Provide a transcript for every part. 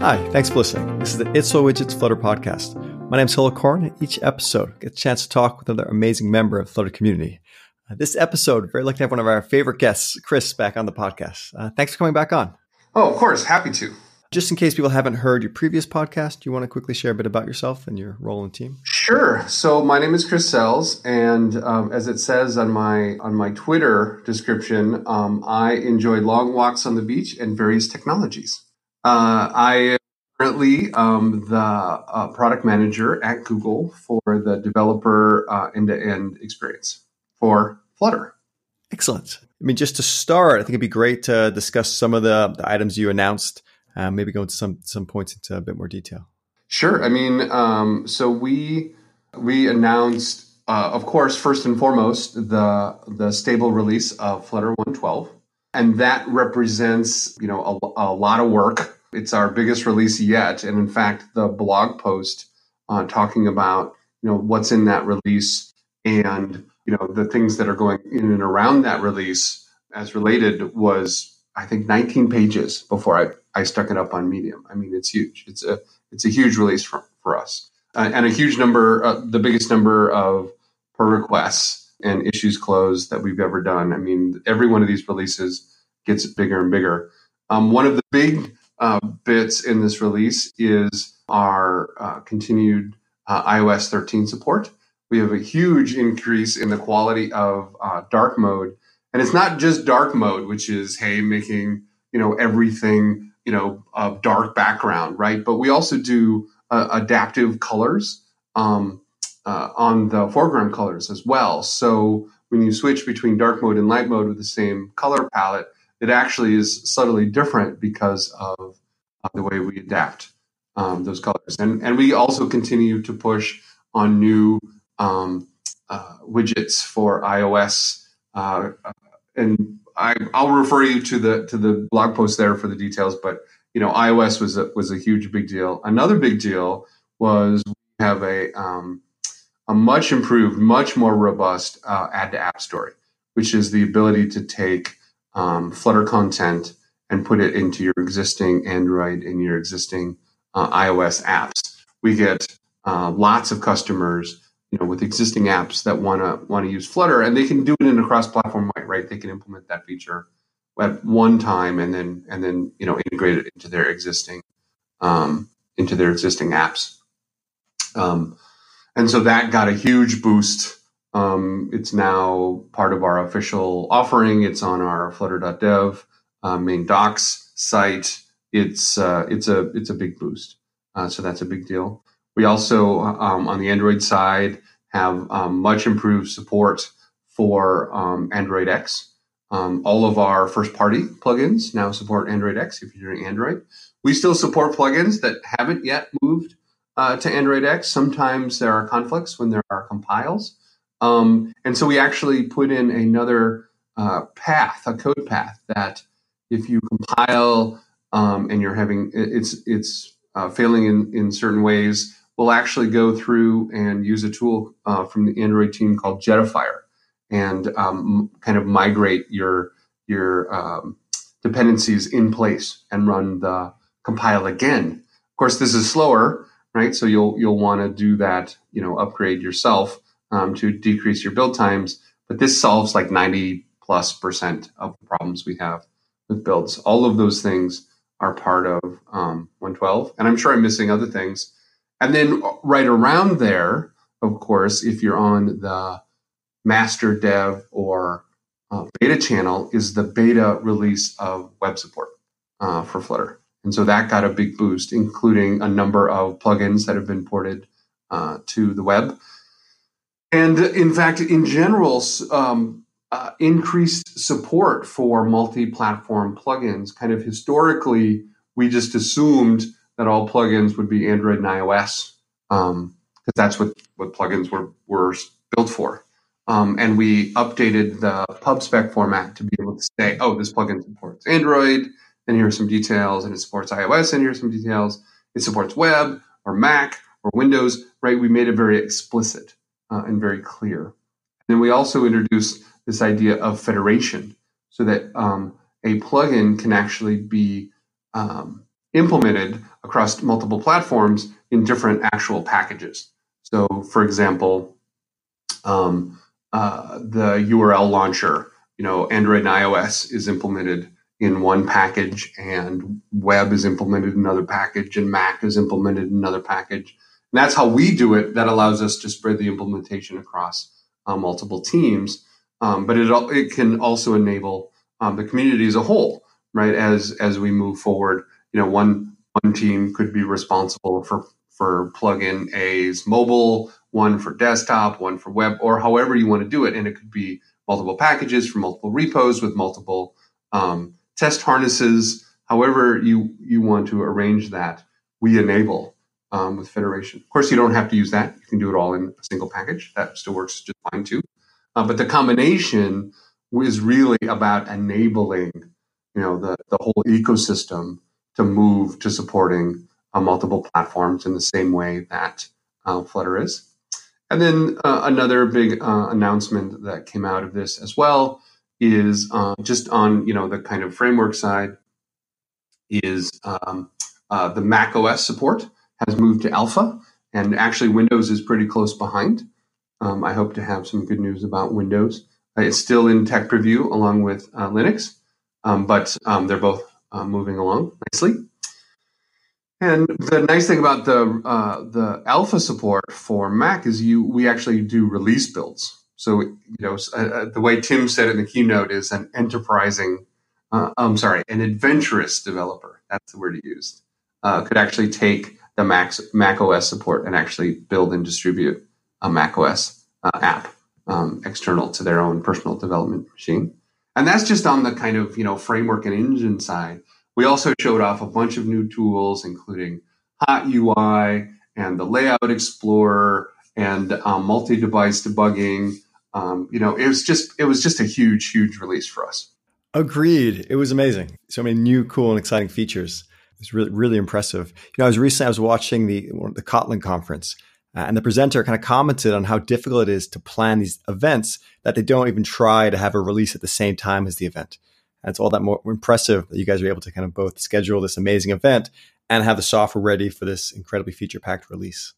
Hi, thanks for listening. This is the It's All Widgets Flutter podcast. My name is Hillel Coren. Each episode, I get a chance to talk with another amazing member of the Flutter community. Uh, this episode, very lucky to have one of our favorite guests, Chris, back on the podcast. Uh, thanks for coming back on. Oh, of course, happy to. Just in case people haven't heard your previous podcast, do you want to quickly share a bit about yourself and your role and team? Sure. So my name is Chris Sells, and um, as it says on my on my Twitter description, um, I enjoy long walks on the beach and various technologies. Uh, I currently um, the uh, product manager at Google for the developer uh, end-to-end experience for Flutter. Excellent. I mean, just to start, I think it'd be great to discuss some of the, the items you announced. Uh, maybe go into some some points into a bit more detail. Sure. I mean, um, so we we announced, uh, of course, first and foremost, the the stable release of Flutter 112, and that represents you know a, a lot of work. It's our biggest release yet, and in fact, the blog post uh, talking about you know what's in that release and you know the things that are going in and around that release as related was I think 19 pages before I, I stuck it up on Medium. I mean, it's huge. It's a it's a huge release for, for us uh, and a huge number, uh, the biggest number of pull requests and issues closed that we've ever done. I mean, every one of these releases gets bigger and bigger. Um, one of the big uh, bits in this release is our uh, continued uh, iOS 13 support. We have a huge increase in the quality of uh, dark mode, and it's not just dark mode, which is hey making you know everything you know a dark background, right? But we also do uh, adaptive colors um, uh, on the foreground colors as well. So when you switch between dark mode and light mode with the same color palette, it actually is subtly different because of uh, the way we adapt um, those colors. And and we also continue to push on new um, uh, widgets for iOS. Uh, and I, will refer you to the to the blog post there for the details. But you know, iOS was a, was a huge big deal. Another big deal was we have a um, a much improved, much more robust uh, add to app story, which is the ability to take um, Flutter content and put it into your existing Android and your existing uh, iOS apps. We get uh, lots of customers you know with existing apps that want to want to use Flutter, and they can do it in a cross-platform way, right? They can implement that feature at one time and then and then you know integrate it into their existing um, into their existing apps. Um, and so that got a huge boost. Um, it's now part of our official offering. It's on our Flutter.dev uh, main docs site. It's uh, it's a it's a big boost. Uh, so that's a big deal. We also, um, on the Android side, have um, much improved support for um, Android X. Um, all of our first party plugins now support Android X if you're doing Android. We still support plugins that haven't yet moved uh, to Android X. Sometimes there are conflicts when there are compiles. Um, and so we actually put in another uh, path, a code path that if you compile um, and you're having it's it's uh, failing in, in certain ways, will actually go through and use a tool uh, from the Android team called Jetifier and um, kind of migrate your your um, dependencies in place and run the compile again. Of course, this is slower, right? So you'll you'll want to do that, you know, upgrade yourself um, to decrease your build times. But this solves like ninety plus percent of the problems we have with builds. All of those things are part of um, 112, and I'm sure I'm missing other things. And then right around there, of course, if you're on the master dev or uh, beta channel, is the beta release of web support uh, for Flutter. And so that got a big boost, including a number of plugins that have been ported uh, to the web. And in fact, in general, um, uh, increased support for multi platform plugins. Kind of historically, we just assumed that all plugins would be Android and iOS because um, that's what, what plugins were, were built for. Um, and we updated the pubspec format to be able to say, oh, this plugin supports Android, and here's some details, and it supports iOS, and here's some details. It supports web or Mac or Windows, right? We made it very explicit uh, and very clear. And then we also introduce this idea of federation so that um, a plugin can actually be um, implemented across multiple platforms in different actual packages. So, for example, um, uh, the URL launcher, you know, Android and iOS is implemented in one package, and web is implemented in another package, and Mac is implemented in another package. And that's how we do it. That allows us to spread the implementation across uh, multiple teams, um, but it it can also enable um, the community as a whole, right? As as we move forward, you know, one one team could be responsible for for plugin A's mobile, one for desktop, one for web, or however you want to do it, and it could be multiple packages for multiple repos with multiple um, test harnesses. However you you want to arrange that, we enable um, with Federation. Of course, you don't have to use that. You can do it all in a single package. That still works just fine too. Uh, but the combination is really about enabling, you know, the, the whole ecosystem to move to supporting uh, multiple platforms in the same way that uh, Flutter is. And then uh, another big uh, announcement that came out of this as well is uh, just on you know the kind of framework side is um, the Mac OS support has moved to alpha, and actually Windows is pretty close behind. Um, I hope to have some good news about Windows. Uh, it's still in tech preview along with uh, Linux, um, but um, they're both uh, moving along nicely. And the nice thing about the uh, the alpha support for Mac is you we actually do release builds. So you know uh, uh, the way Tim said in the keynote is an enterprising, I'm sorry, an adventurous developer. That's the word he used. could actually take the Mac, OS support and actually build and distribute a Mac OS uh, app um, external to their own personal development machine. And that's just on the kind of you know framework and engine side. We also showed off a bunch of new tools, including Hot UI and the Layout Explorer and um, multi-device debugging. Um, you know, it was just it was just a huge, huge release for us. Agreed. It was amazing. So many new, cool, and exciting features. It's really really impressive. You know, I was recently I was watching the the Kotlin conference, uh, and the presenter kind of commented on how difficult it is to plan these events that they don't even try to have a release at the same time as the event. And it's all that more impressive that you guys are able to kind of both schedule this amazing event and have the software ready for this incredibly feature packed release.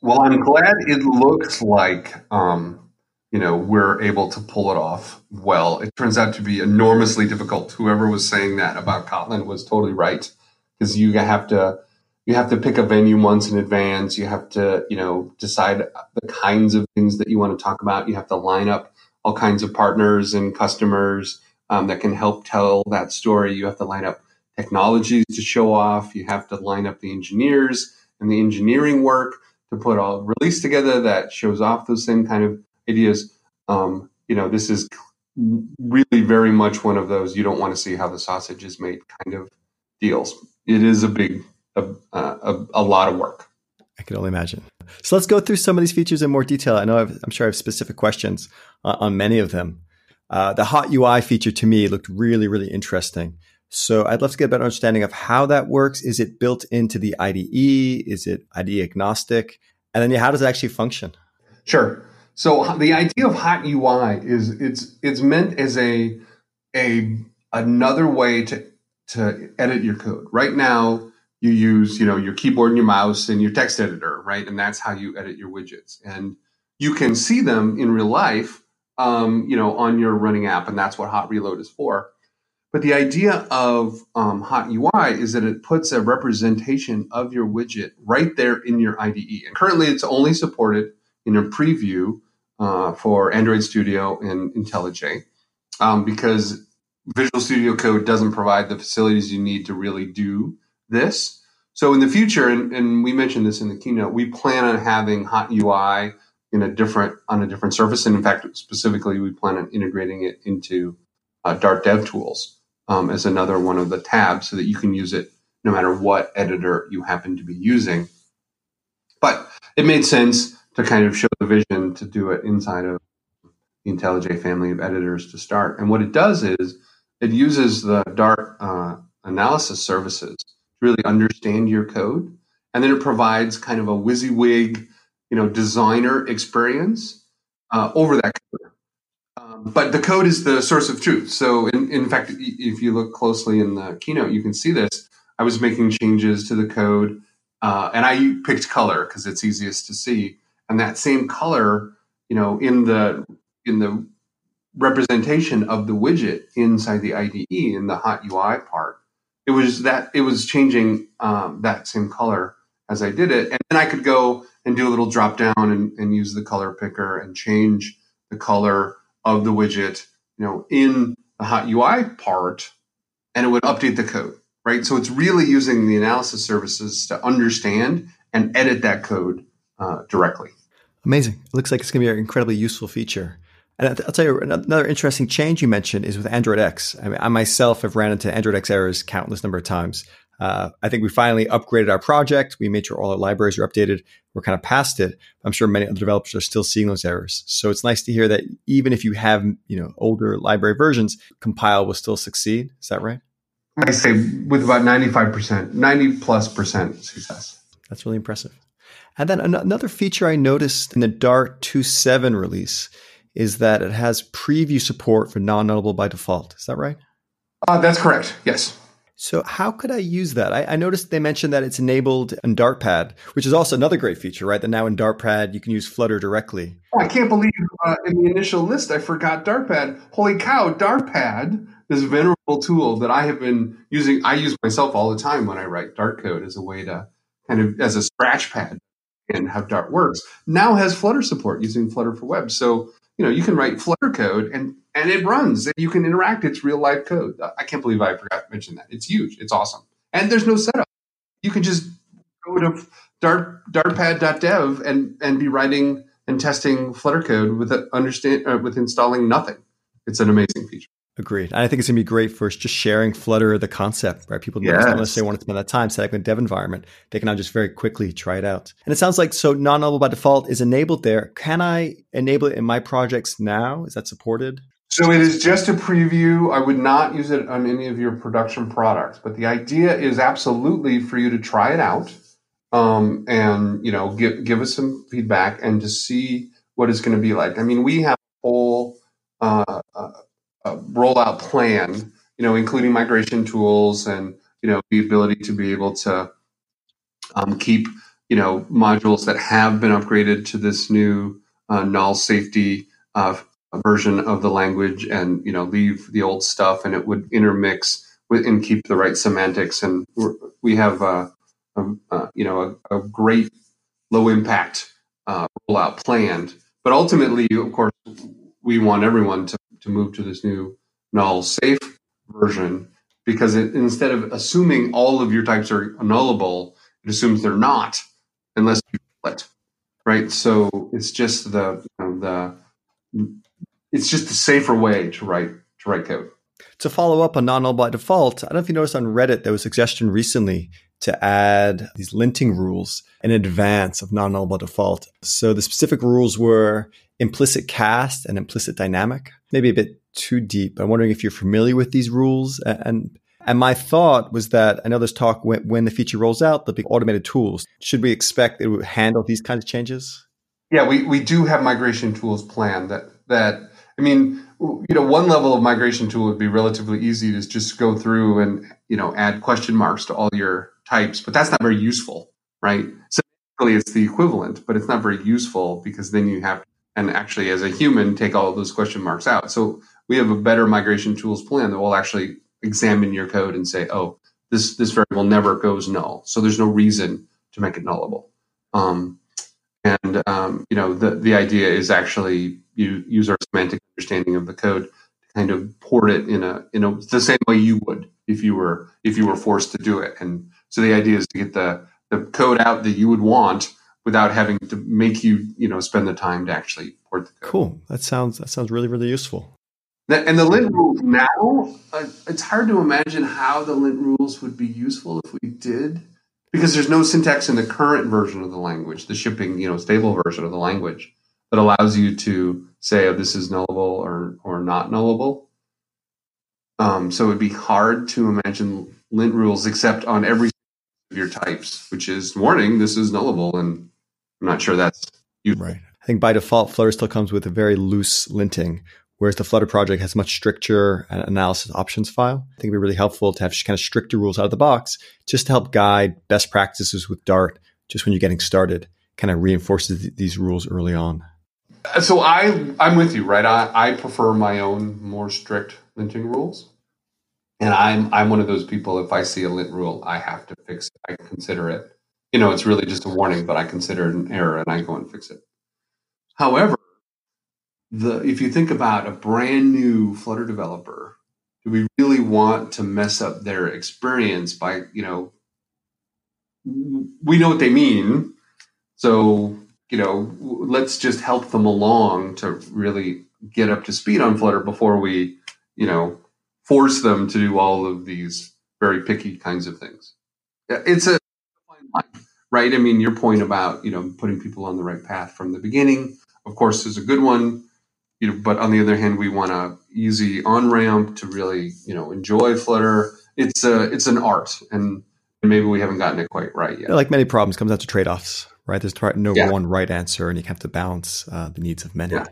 Well, I'm glad it looks like um, you know we're able to pull it off well. It turns out to be enormously difficult. Whoever was saying that about Kotlin was totally right because you have to you have to pick a venue months in advance. You have to you know decide the kinds of things that you want to talk about. You have to line up all kinds of partners and customers um, that can help tell that story. You have to line up technologies to show off. You have to line up the engineers and the engineering work to put a release together that shows off those same kind of ideas. Um, you know, this is really very much one of those you don't want to see how the sausage is made kind of deals it is a big, a, a, a lot of work. I can only imagine. So let's go through some of these features in more detail. I know i am sure I have specific questions uh, on many of them. Uh, the hot UI feature to me looked really, really interesting. So I'd love to get a better understanding of how that works. Is it built into the IDE? Is it IDE agnostic? And then yeah, how does it actually function? Sure. So the idea of hot UI is it's it's meant as a a another way to to edit your code. Right now, you use you know your keyboard and your mouse and your text editor, right? And that's how you edit your widgets. And you can see them in real life, um, you know, on your running app, and that's what Hot Reload is for. But the idea of um, Hot UI is that it puts a representation of your widget right there in your IDE. And currently, it's only supported in a preview uh, for Android Studio and IntelliJ um, because Visual Studio Code doesn't provide the facilities you need to really do this. So in the future, and, and we mentioned this in the keynote, we plan on having Hot UI in a different on a different surface, and in fact, specifically, we plan on integrating it into uh, Dart DevTools um, as another one of the tabs, so that you can use it no matter what editor you happen to be using. But it made sense to kind of show the vision to do it inside of the IntelliJ family of editors to start. And what it does is it uses the Dart uh, analysis services to really understand your code, and then it provides kind of a WYSIWYG, you know, designer experience uh, over that code. Um, but the code is the source of truth. So, in, in fact, if you look closely in the keynote, you can see this. I was making changes to the code, uh, and I picked color because it's easiest to see. And that same color, you know, in the in the representation of the widget inside the IDE in the hot UI part, it was that it was changing um, that same color as I did it, and then I could go and do a little drop down and, and use the color picker and change the color of the widget, you know, in the hot UI part, and it would update the code right? So it's really using the analysis services to understand and edit that code uh, directly. Amazing. It looks like it's going to be an incredibly useful feature. And I'll tell you another interesting change you mentioned is with Android X. I, mean, I myself have ran into Android X errors countless number of times. Uh, I think we finally upgraded our project. We made sure all our libraries are updated. We're kind of past it. I'm sure many other developers are still seeing those errors. So it's nice to hear that even if you have you know older library versions, compile will still succeed. Is that right? I say with about 95%, 90 plus percent success. That's really impressive. And then another feature I noticed in the Dart 2.7 release is that it has preview support for non-nullable by default. Is that right? Uh, that's correct. Yes. So how could I use that? I, I, noticed they mentioned that it's enabled in Dartpad, which is also another great feature, right? That now in Dartpad you can use Flutter directly. Oh, I can't believe uh, in the initial list I forgot Dartpad. Holy cow, Dartpad this venerable tool that I have been using. I use myself all the time when I write Dart code as a way to kind of as a scratch pad and how Dart works. Now has Flutter support using Flutter for Web. So you know you can write Flutter code and and it runs and you can interact. It's real life code. I can't believe I forgot to mention that. It's huge. It's awesome. And there's no setup. You can just go to dart dartpad.dev and and be writing and testing Flutter code with understand uh, with installing nothing. It's an amazing feature. Agreed. And I think it's going to be great for just sharing Flutter, the concept, right? People yes. don't necessarily want to spend that time setting up a dev environment. They can now just very quickly try it out. And it sounds like so non-nullable by default is enabled there. Can I enable it in my projects now? Is that supported? So it is just a preview. I would not use it on any of your production products, but the idea is absolutely for you to try it out um, and you know give give us some feedback and to see what it's going to be like. I mean, we have a whole uh, uh, rollout plan, you know, including migration tools and you know the ability to be able to um, keep you know modules that have been upgraded to this new uh, null safety uh, version of the language, and you know leave the old stuff, and it would intermix with and keep the right semantics. And we have uh, a, a, you know a, a, great low impact uh, rollout planned, but ultimately, of course, we want everyone to to move to this new null safe version because it, instead of assuming all of your types are nullable, it assumes they're not unless you it, right? So it's just the you know, the it's just a safer way to write to write code. To follow up on non-null by default, I don't know if you noticed on Reddit there was a suggestion recently to add these linting rules in advance of non-null by default. So the specific rules were implicit cast and implicit dynamic. Maybe a bit too deep. I'm wondering if you're familiar with these rules and and my thought was that I know there's talk when, when the feature rolls out, there'll be automated tools. Should we expect it would handle these kinds of changes? Yeah, we, we do have migration tools planned that that I mean, you know, one level of migration tool would be relatively easy to just go through and, you know, add question marks to all your types, but that's not very useful, right? So it's the equivalent, but it's not very useful because then you have and actually as a human take all those question marks out. So we have a better migration tools plan that will actually examine your code and say, oh, this this variable never goes null. So there's no reason to make it nullable. Um, and um, you know the the idea is actually you use our semantic understanding of the code to kind of port it in a in a the same way you would if you were if you were forced to do it. And so the idea is to get the the code out that you would want without having to make you you know spend the time to actually port the code. Cool. That sounds that sounds really really useful. And the lint rules now, uh, it's hard to imagine how the lint rules would be useful if we did, because there's no syntax in the current version of the language, the shipping, you know, stable version of the language that allows you to say, oh, this is nullable or, or not nullable. Um, so it'd be hard to imagine lint rules except on every of your types, which is warning, this is nullable. And I'm not sure that's useful. Right. I think by default, Flutter still comes with a very loose linting, whereas the Flutter project has much stricter uh, analysis options file. I think it'd be really helpful to have kind of stricter rules out of the box just to help guide best practices with Dart just when you're getting started, kind of reinforces th- these rules early on. Uh, so I I'm with you, right? I, I prefer my own more strict linting rules. And I'm I'm one of those people if I see a lint rule, I have to fix it. I consider it. You know, it's really just a warning, but I consider it an error and I go and fix it. However, the if you think about a brand new Flutter developer, do we really want to mess up their experience by, you know, we know what they mean. So, you know, let's just help them along to really get up to speed on Flutter before we, you know, force them to do all of these very picky kinds of things. It's a right. I mean, your point about you know putting people on the right path from the beginning, of course, is a good one. You know, but on the other hand, we want a easy on ramp to really you know enjoy Flutter. It's a it's an art, and maybe we haven't gotten it quite right yet. like many problems, comes down to trade offs, right? There's no yeah. one right answer, and you have to balance uh, the needs of many. Yeah.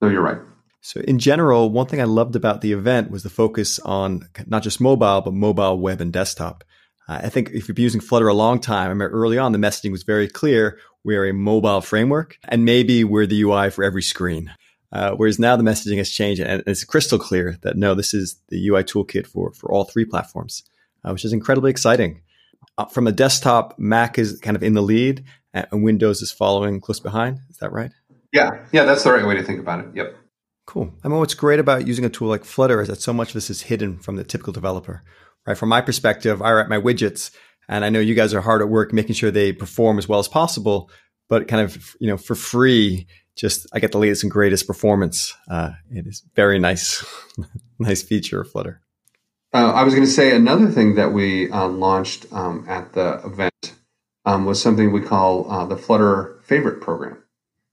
No, you're right. So, in general, one thing I loved about the event was the focus on not just mobile, but mobile, web, and desktop. Uh, I think if you've been using Flutter a long time, I remember early on the messaging was very clear. We're a mobile framework, and maybe we're the UI for every screen. Uh, whereas now the messaging has changed, and it's crystal clear that no, this is the UI toolkit for for all three platforms, uh, which is incredibly exciting. Uh, from a desktop, Mac is kind of in the lead, and Windows is following close behind. Is that right? Yeah, yeah, that's the right way to think about it. Yep. Cool. I mean, what's great about using a tool like Flutter is that so much of this is hidden from the typical developer, right? From my perspective, I write my widgets and I know you guys are hard at work making sure they perform as well as possible, but kind of, you know, for free, just I get the latest and greatest performance. Uh, it is very nice, nice feature of Flutter. Uh, I was going to say another thing that we uh, launched um, at the event um, was something we call uh, the Flutter Favorite Program.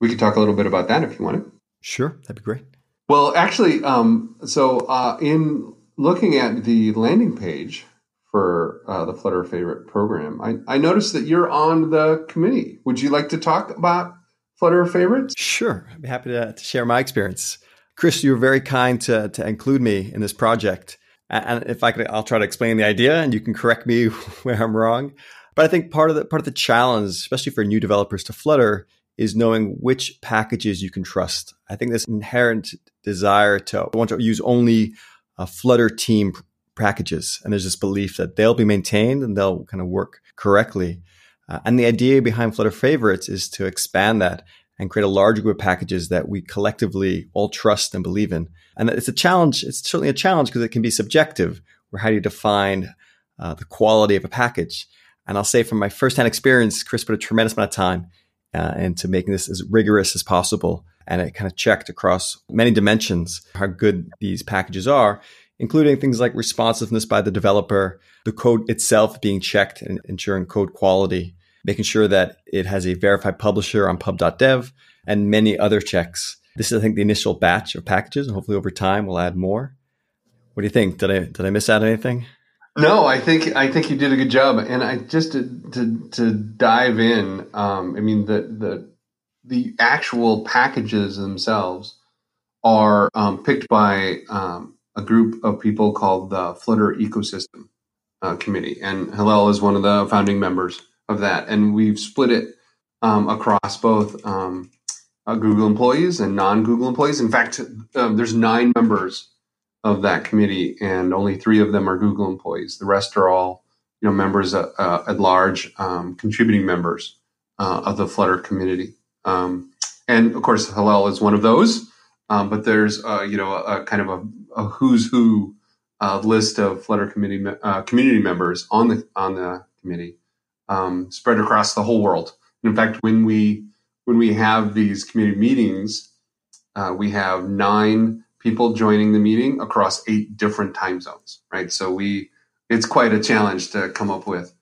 We could talk a little bit about that if you wanted. Sure, that'd be great. Well, actually, um, so uh, in looking at the landing page for uh, the Flutter Favorite program, I, I noticed that you're on the committee. Would you like to talk about Flutter Favorites? Sure, I'd be happy to, to share my experience. Chris, you were very kind to, to include me in this project. And if I could, I'll try to explain the idea, and you can correct me where I'm wrong. But I think part of the part of the challenge, especially for new developers to Flutter, is knowing which packages you can trust. I think this inherent desire to want to use only a Flutter team packages, and there's this belief that they'll be maintained and they'll kind of work correctly. Uh, and the idea behind Flutter favorites is to expand that and create a larger group of packages that we collectively all trust and believe in. And it's a challenge. It's certainly a challenge because it can be subjective. Where how do you define uh, the quality of a package? And I'll say from my firsthand experience, Chris put a tremendous amount of time uh, into making this as rigorous as possible. And it kind of checked across many dimensions how good these packages are, including things like responsiveness by the developer, the code itself being checked and ensuring code quality, making sure that it has a verified publisher on pub.dev, and many other checks. This is, I think, the initial batch of packages, and hopefully over time we'll add more. What do you think? Did I did I miss out anything? No, I think I think you did a good job, and I just to to, to dive in. Um, I mean the the the actual packages themselves are um, picked by um, a group of people called the Flutter Ecosystem uh, Committee, and Hillel is one of the founding members of that. And we've split it um, across both um, uh, Google employees and non-Google employees. In fact, um, there's nine members of that committee, and only three of them are Google employees. The rest are all you know members uh, uh, at large, um, contributing members uh, of the Flutter community. Um, and of course, Hillel is one of those. Um, but there's uh, you know a, a, kind of a, a who's who uh, list of Flutter committee uh, community members on the on the committee, um, spread across the whole world. And in fact, when we when we have these community meetings, we have nine people joining the meeting across eight different time zones, right? So we, it's quite a challenge to come up with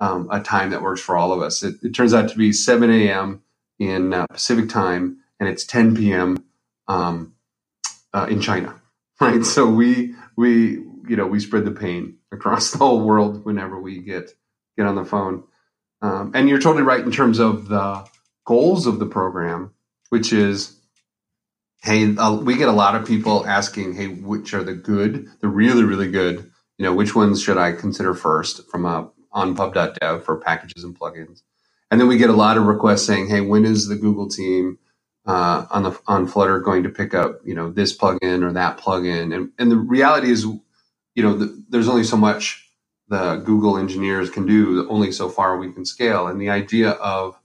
um, a time that works for all of us. It, it turns out to be 7 a.m. in uh, Pacific time, and it's 10 p.m. Um, uh, in China, right? So we we you know we spread the pain across the whole world whenever we get get on the phone. Um, and you're totally right in terms of the goals of the program, which is hey, uh, we get a lot of people asking, hey, which are the good, the really, really good, you know, which ones should I consider first from a on pub.dev for packages and plugins. And then we get a lot of requests saying, hey, when is the Google team uh, on the on Flutter going to pick up, you know, this plugin or that plugin? And and the reality is, you know, the, there's only so much the Google engineers can do, only so far we can scale. And the idea of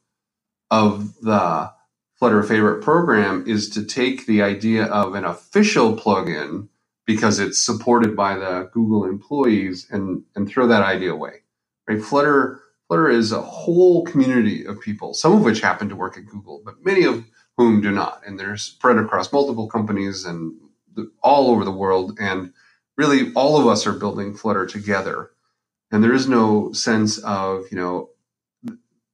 of the Flutter favorite program is to take the idea of an official plugin because it's supported by the Google employees and, and throw that idea away. Right? Flutter Flutter is a whole community of people, some of which happen to work at Google, but many of whom do not. And they're spread across multiple companies and the, all over the world. And really, all of us are building Flutter together. And there is no sense of, you know,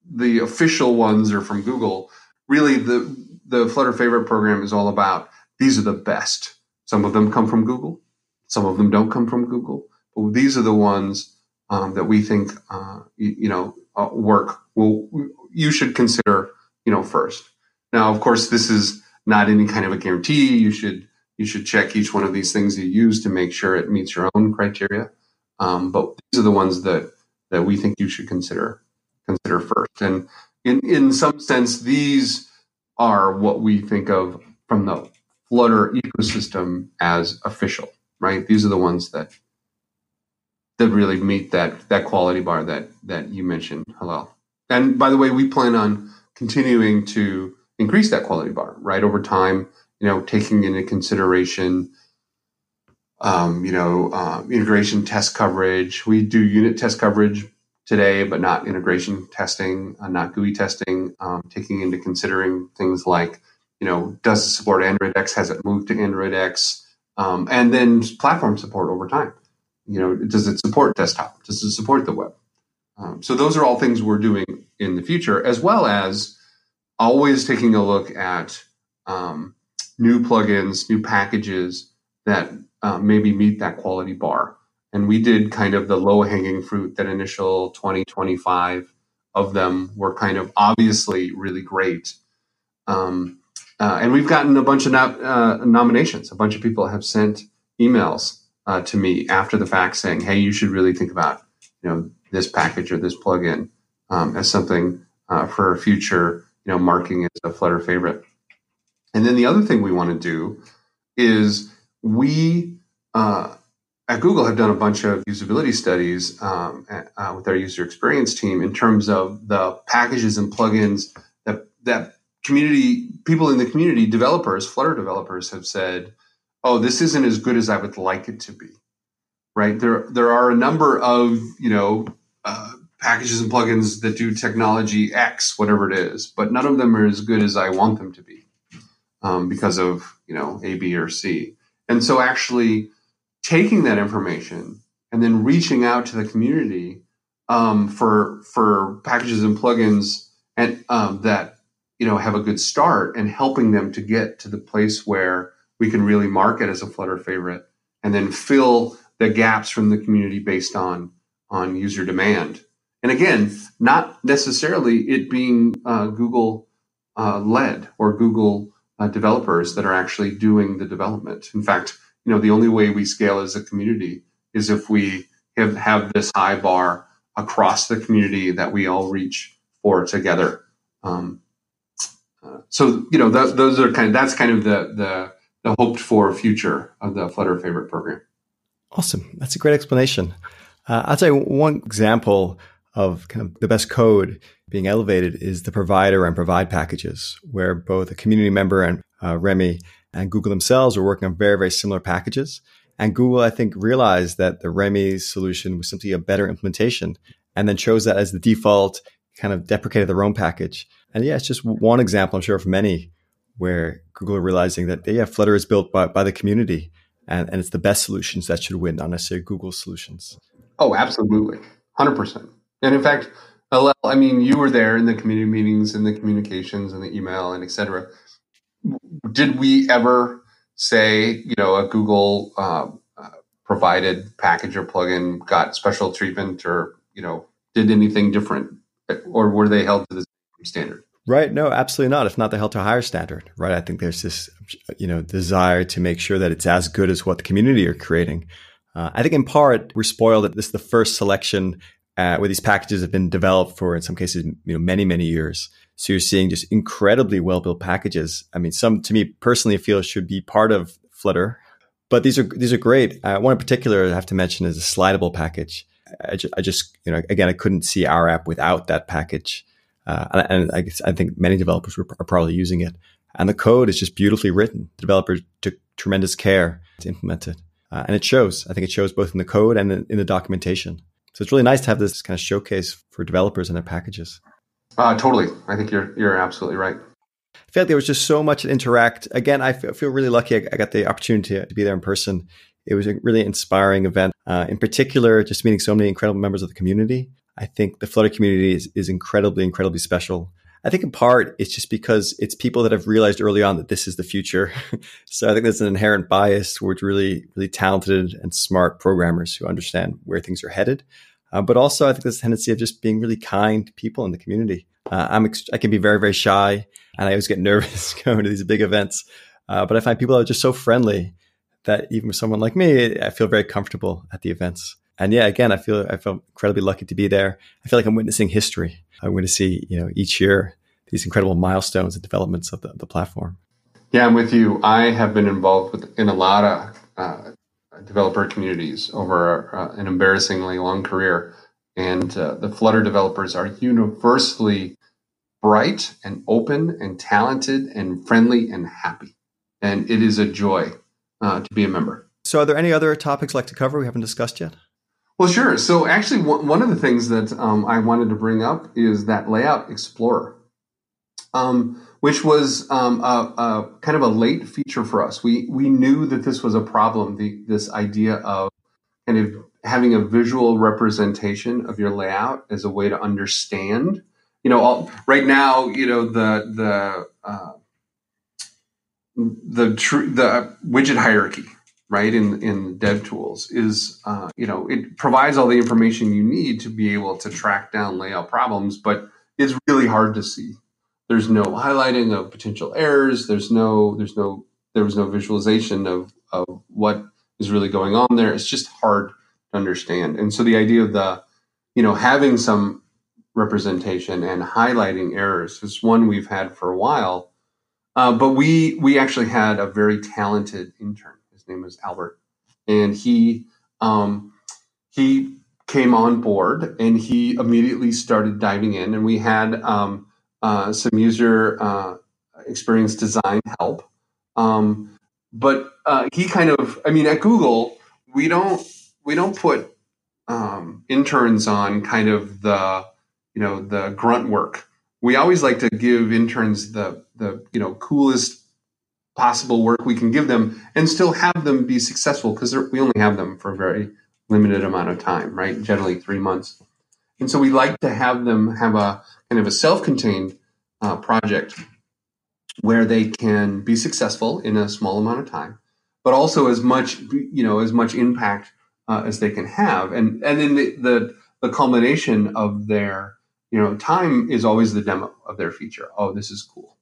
the official ones are from Google. Really, the the Flutter favorite program is all about these are the best. Some of them come from Google, some of them don't come from Google, but these are the ones um, that we think uh, you, you, know uh, work. Well, you should consider you know first. Now, of course, this is not any kind of a guarantee. You should you should check each one of these things you use to make sure it meets your own criteria. Um, but these are the ones that that we think you should consider consider first. And in, in some sense, these are what we think of from the Flutter ecosystem as official, right? These are the ones that that really meet that that quality bar that that you mentioned, Hillel. And by the way, we plan on continuing to increase that quality bar, right, over time. You know, taking into consideration, um, you know, uh, integration test coverage. We do unit test coverage today, but not integration testing, uh, not GUI testing, um, taking into considering things like, you know, does it support Android X? Has it moved to Android X? Um, and then platform support over time. You know, does it support desktop? Does it support the web? Um, so those are all things we're doing in the future, as well as always taking a look at um, new plugins, new packages that uh, maybe meet that quality bar and we did kind of the low hanging fruit that initial 20 25 of them were kind of obviously really great um, uh, and we've gotten a bunch of no- uh, nominations a bunch of people have sent emails uh, to me after the fact saying hey you should really think about you know this package or this plugin um, as something uh, for a future you know marking as a flutter favorite. And then the other thing we want to do is we uh, at Google have done a bunch of usability studies um, uh, with our user experience team in terms of the packages and plugins that that community people in the community developers flutter developers have said oh this isn't as good as i would like it to be right? There there are a number of you know uh, packages and plugins that do technology x whatever it is but none of them are as good as i want them to be um, because of you know a b or c. And so actually taking that information and then reaching out to the community um, for for packages and plugins and um, that you know have a good start and helping them to get to the place where we can really market as a Flutter favorite and then fill the gaps from the community based on on user demand. And again, not necessarily it being uh, Google uh, led or Google uh, developers that are actually doing the development. In fact, you know the only way we scale as a community is if we have, have this high bar across the community that we all reach for together um, uh, so you know th- those are kind of that's kind of the the the hoped for future of the flutter favorite program awesome that's a great explanation uh, i'll tell you one example of kind of the best code being elevated is the provider and provide packages where both a community member and uh, Remi and Google themselves were working on very, very similar packages. And Google, I think, realized that the Remi solution was simply a better implementation and then chose that as the default, kind of deprecated their own package. And yeah, it's just one example, I'm sure, of many where Google are realizing that, yeah, Flutter is built by, by the community and, and it's the best solutions that should win, not necessarily Google solutions. Oh, absolutely. 100%. And in fact, I mean, you were there in the community meetings and the communications and the email and et cetera did we ever say, you know, a Google uh, provided package or plugin got special treatment or, you know, did anything different or were they held to the same standard? Right. No, absolutely not. If not, they're held to higher standard, right? I think there's this, you know, desire to make sure that it's as good as what the community are creating. Uh, I think in part we're spoiled that this is the first selection uh, where these packages have been developed for, in some cases, you know, many many years. So you're seeing just incredibly well built packages. I mean, some to me personally feel should be part of Flutter, but these are these are great. Uh, one in particular I have to mention is a slidable package. I just, I just, you know, again, I couldn't see our app without that package. Uh, and, and I, guess, I, think many developers are probably using it. And the code is just beautifully written. The developers took tremendous care to implement it. Uh, and it shows. I think it shows both in the code and in, in, the documentation. So it's really nice to have this kind of showcase for developers and their packages. Uh, totally. I think you're, you're absolutely right. I feel like there was just so much to interact. Again, I feel really lucky I got the opportunity to be there in person. It was a really inspiring event. Uh, in particular, just meeting so many incredible members of the community. I think the Flutter community is, is incredibly, incredibly special. I think in part it's just because it's people that have realized early on that this is the future. so I think there's an inherent bias towards really, really talented and smart programmers who understand where things are headed. Uh, but also, I think there's a tendency of just being really kind people in the community. Uh, I'm ex- I can be very, very shy, and I always get nervous going to these big events. Uh, but I find people are just so friendly that even with someone like me, I feel very comfortable at the events and yeah, again, I feel I feel incredibly lucky to be there. I feel like I'm witnessing history. I'm going to see, you know, each year these incredible milestones and developments of the, the platform. Yeah, I'm with you. I have been involved with in a lot of uh, developer communities over uh, an embarrassingly long career, and uh, the Flutter developers are universally bright and open and talented and friendly and happy, and it is a joy uh, to be a member. So, are there any other topics like to cover we haven't discussed yet? Well, sure. So actually, one of the things that um, I wanted to bring up is that Layout Explorer, um, which was um, a, a, kind of a late feature for us. We we knew that this was a problem. The, this idea of kind of having a visual representation of your layout as a way to understand. You know, all, right now, you know the the uh, the tr- the widget hierarchy right in in dev tools is uh, you know it provides all the information you need to be able to track down layout problems but it's really hard to see. There's no highlighting of potential errors. There's no there's no there was no visualization of of what is really going on there. It's just hard to understand. And so the idea of the you know having some representation and highlighting errors is one we've had for a while. Uh, but we we actually had a very talented intern his name was Albert, and he um, he came on board and he immediately started diving in, and we had um, uh, some user uh, experience design help. Um, but uh, he kind of, I mean, at Google, we don't we don't put um, interns on kind of the you know the grunt work. We always like to give interns the the you know coolest possible work we can give them and still have them be successful because we only have them for a very limited amount of time, right? Generally three months. And so we like to have them have a kind of a self-contained uh, project where they can be successful in a small amount of time, but also as much, you know, as much impact uh, as they can have. And, and then the, the, the culmination of their, you know, time is always the demo of their feature. Oh, this is cool.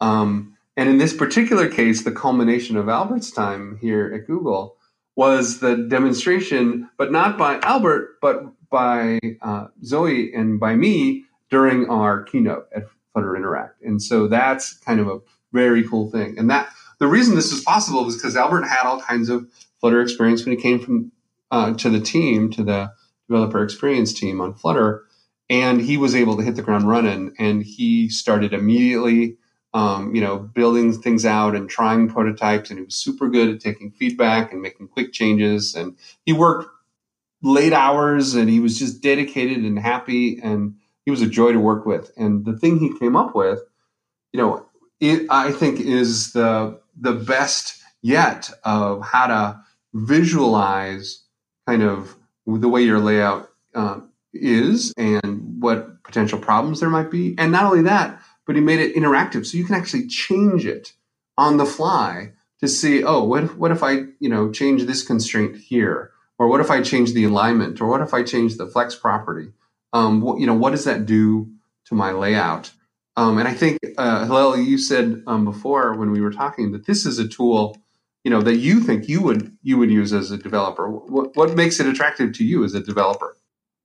Um, and in this particular case, the culmination of Albert's time here at Google was the demonstration, but not by Albert, but by uh, Zoe and by me during our keynote at Flutter Interact. And so that's kind of a very cool thing. And that the reason this was possible was because Albert had all kinds of Flutter experience when he came from uh, to the team, to the developer experience team on Flutter, and he was able to hit the ground running. And he started immediately um, you know, building things out and trying prototypes. And he was super good at taking feedback and making quick changes. And he worked late hours and he was just dedicated and happy. And he was a joy to work with. And the thing he came up with, you know, it, I think is the the best yet of how to visualize kind of the way your layout uh, is and what potential problems there might be. And not only that, but he made it interactive so you can actually change it on the fly to see oh what if, what if i you know change this constraint here or what if i change the alignment or what if i change the flex property um, what, you know what does that do to my layout Um, and I think, uh, Hillel, you said um, before when we were talking that this is a tool, you know, that you think you would you would use as a developer. What what makes it attractive to you as a developer?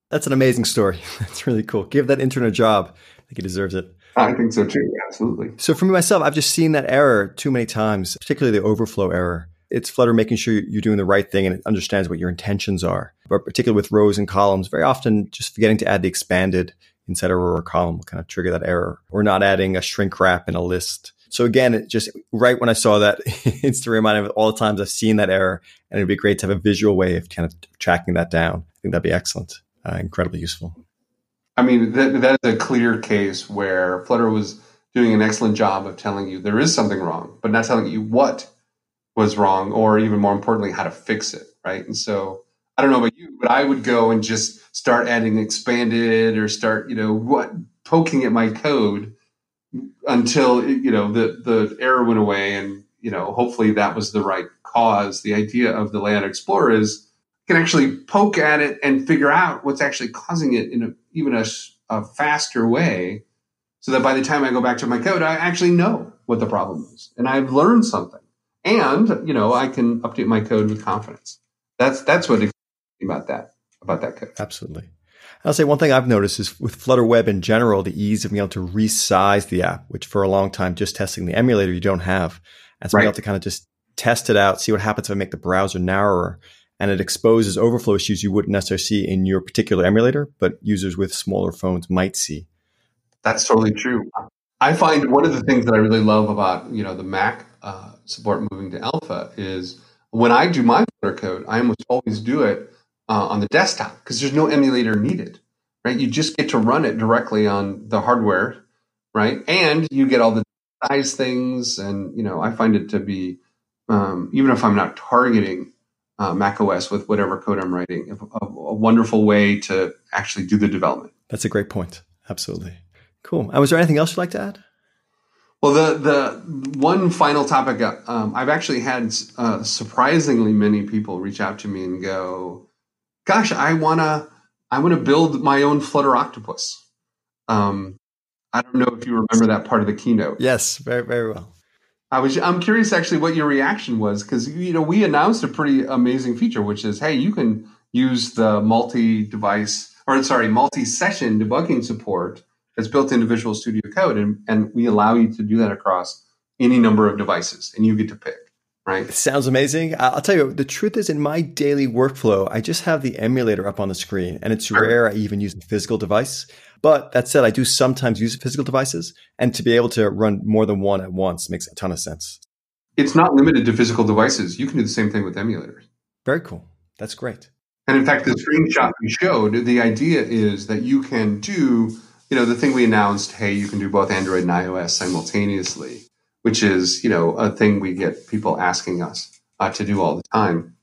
That's an amazing story. That's really cool. Give that intern a job. I think he deserves it. I think so too. Absolutely. So for me myself, I've just seen that error too many times, particularly the overflow error. It's Flutter making sure you're doing the right thing and it understands what your intentions are. But particularly with rows and columns, very often just forgetting to add the expanded inside a row or column will kind of trigger that error. Or not adding a shrink wrap in a list. So again, it just right when I saw that, it's to remind me of all the times I've seen that error, and it'd be great to have a visual way of kind of tracking that down. I think that'd be excellent, uh, incredibly useful. I mean, that, that is a clear case where Flutter was doing an excellent job of telling you there is something wrong, but not telling you what was wrong, or even more importantly, how to fix it, right? And so I don't know about you, but I would go and just start adding expanded or start, you know, what poking at my code until you know the the error went away and you know hopefully that was the right cause the idea of the layout explorer is can actually poke at it and figure out what's actually causing it in a, even a, a faster way so that by the time i go back to my code i actually know what the problem is and i've learned something and you know i can update my code with confidence that's that's what about that about that code absolutely I'll say one thing I've noticed is with Flutter Web in general, the ease of being able to resize the app, which for a long time, just testing the emulator, you don't have. And so right. being able to kind of just test it out, see what happens if I make the browser narrower. And it exposes overflow issues you wouldn't necessarily see in your particular emulator, but users with smaller phones might see. That's totally true. I find one of the things that I really love about you know the Mac uh, support moving to Alpha is when I do my Flutter code, I almost always do it uh, on the desktop because there's no emulator needed, right? You just get to run it directly on the hardware, right? And you get all the size things, and you know, I find it to be um, even if I'm not targeting uh, Mac OS with whatever code I'm writing, a, a, wonderful way to actually do the development. That's a great point. Absolutely. Cool. And was there anything else you'd like to add? Well, the the one final topic, um, I've actually had uh, surprisingly many people reach out to me and go, gosh, I wanna I wanna build my own Flutter octopus. Um, I don't know if you remember that part of the keynote. Yes, very very well. I was I'm curious actually what your reaction was because you know we announced a pretty amazing feature, which is hey, you can use the multi-device or sorry multi-session debugging support that's built into Visual Studio Code, and, and we allow you to do that across any number of devices, and you get to pick right? It sounds amazing. I'll tell you, the truth is, in my daily workflow, I just have the emulator up on the screen, and it's sure. rare I even use a physical device. But that said, I do sometimes use physical devices, and to be able to run more than one at once makes a ton of sense. It's not limited to physical devices. You can do the same thing with emulators. Very cool. That's great. And in fact, the screenshot we showed, the idea is that you can do, you know, the thing we announced, hey, you can do both Android and iOS simultaneously which is you know a thing we get people asking us uh, to do all the time.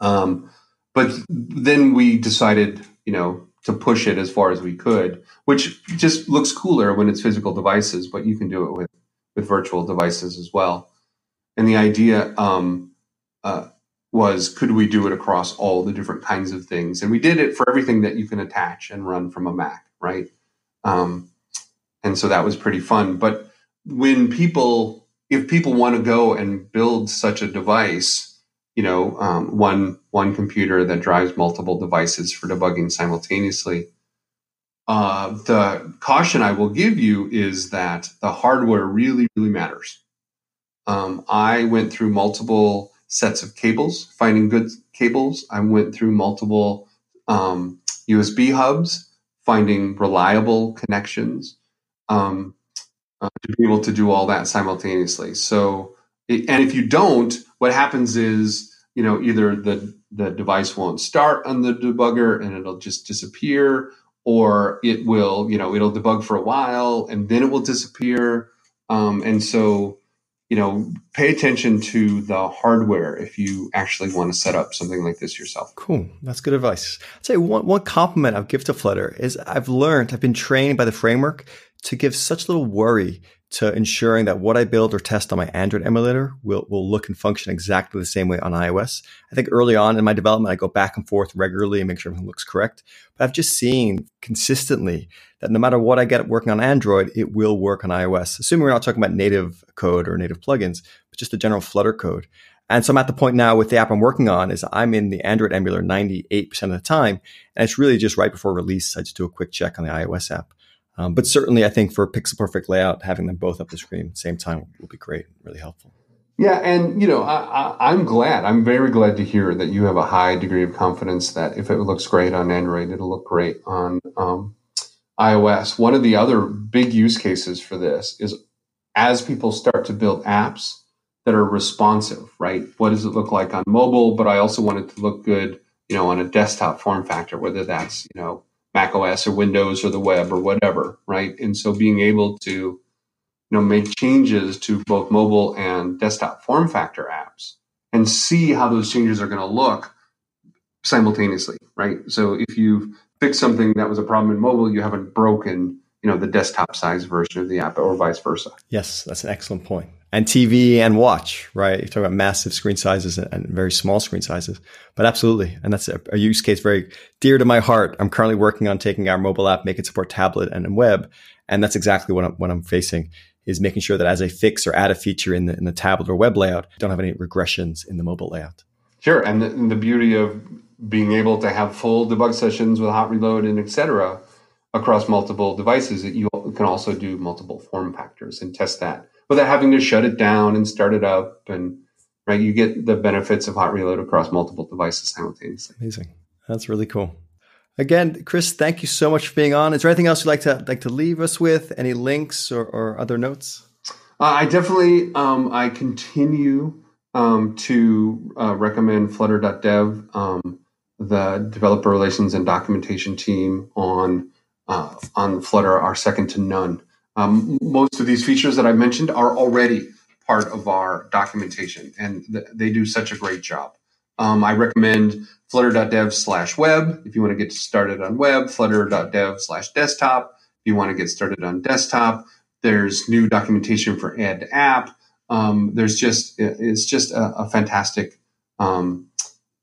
Um, but then we decided, you know, to push it as far as we could, which just looks cooler when it's physical devices, but you can do it with with virtual devices as well. And the idea um, uh, was, could we do it across all the different kinds of things? And we did it for everything that you can attach and run from a Mac, right? Um, and so that was pretty fun. But when people if people want to go and build such a device you know um, one one computer that drives multiple devices for debugging simultaneously. Uh, the caution i will give you is that the hardware really really matters. Um, i went through multiple sets of cables finding good cables. I went through multiple um, usb hubs finding reliable connections um, uh, to be able to do all that simultaneously. So, and if you don't, what happens is, you know, either the the device won't start on the debugger and it'll just disappear, or it will, you know, it'll debug for a while and then it will disappear. Um, and so, you know, pay attention to the hardware if you actually want to set up something like this yourself. Cool. That's good advice. I'd say one, one compliment I'll give to Flutter is I've learned, I've been trained by the framework to give such little worry to ensuring that what I build or test on my Android emulator will, will look and function exactly the same way on iOS. I think early on in my development, I go back and forth regularly and make sure everything looks correct. But I've just seen consistently that no matter what I get working on Android, it will work on iOS, assuming we're not talking about native code or native plugins, but just the general Flutter code. And so I'm at the point now with the app I'm working on is I'm in the Android emulator 98% of the time. And it's really just right before release. I just do a quick check on the iOS app. Um, but certainly, I think for pixel perfect layout, having them both up the screen at the same time will be great, and really helpful. Yeah, and you know, I, am glad. I'm very glad to hear that you have a high degree of confidence that if it looks great on Android, it'll look great on um, iOS. One of the other big use cases for this is as people start to build apps that are responsive. Right? What does it look like on mobile? But I also want it to look good, you know, on a desktop form factor, whether that's you know Mac OS or Windows or the web or whatever, right? And so being able to, you know, make changes to both mobile and desktop form factor apps and see how those changes are going to look simultaneously, right? So if you fix something that was a problem in mobile, you haven't broken, you know, the desktop size version of the app or vice versa. Yes, that's an excellent point. and TV and watch, right? You talk about massive screen sizes and very small screen sizes, but absolutely. And that's a, a, use case very dear to my heart. I'm currently working on taking our mobile app, make it support tablet and web. And that's exactly what I'm, what I'm facing is making sure that as I fix or add a feature in the, in the tablet or web layout, I don't have any regressions in the mobile layout. Sure. And the, and the beauty of being able to have full debug sessions with hot reload and et cetera across multiple devices that you can also do multiple form factors and test that without having to shut it down and start it up. And right you get the benefits of hot reload across multiple devices simultaneously. Amazing. That's really cool. Again chris thank you so much for being on. Is there anything else you'd like to like to leave us with? Any links or, or other notes? Uh, i definitely um, i continue um, to uh, recommend flutter.dev um, the developer relations and documentation team on uh, on flutter are second to none um, most of these features that I mentioned are already part of our documentation, and th- they do such a great job. Um, I recommend flutter.dev slash web if you want to get started on web, flutter.dev slash desktop if you want to get started on desktop. There's new documentation for add app. Um, there's just it's just a, a fantastic um,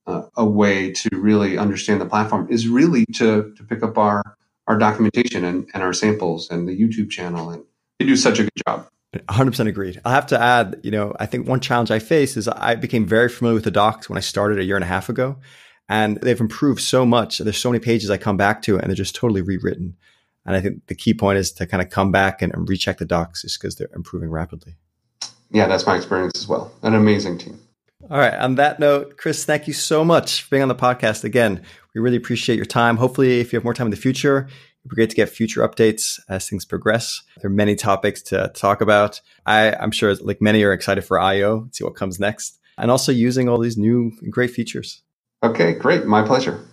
uh, a way to really understand the platform is really to to pick up our our documentation and, and our samples and the YouTube channel. And they do such a good job. 100% agreed. i have to add, you know, I think one challenge I face is I became very familiar with the docs when I started a year and a half ago, and they've improved so much. There's so many pages I come back to, and they're just totally rewritten. And I think the key point is to kind of come back and, and recheck the docs just because they're improving rapidly. Yeah, that's my experience as well. An amazing team. All right. On that note, Chris, thank you so much for being on the podcast again. We really appreciate your time. Hopefully, if you have more time in the future, it'd be great to get future updates as things progress. There are many topics to talk about. I, I'm sure, like many, are excited for I/O, see what comes next, and also using all these new great features. Okay, great. My pleasure.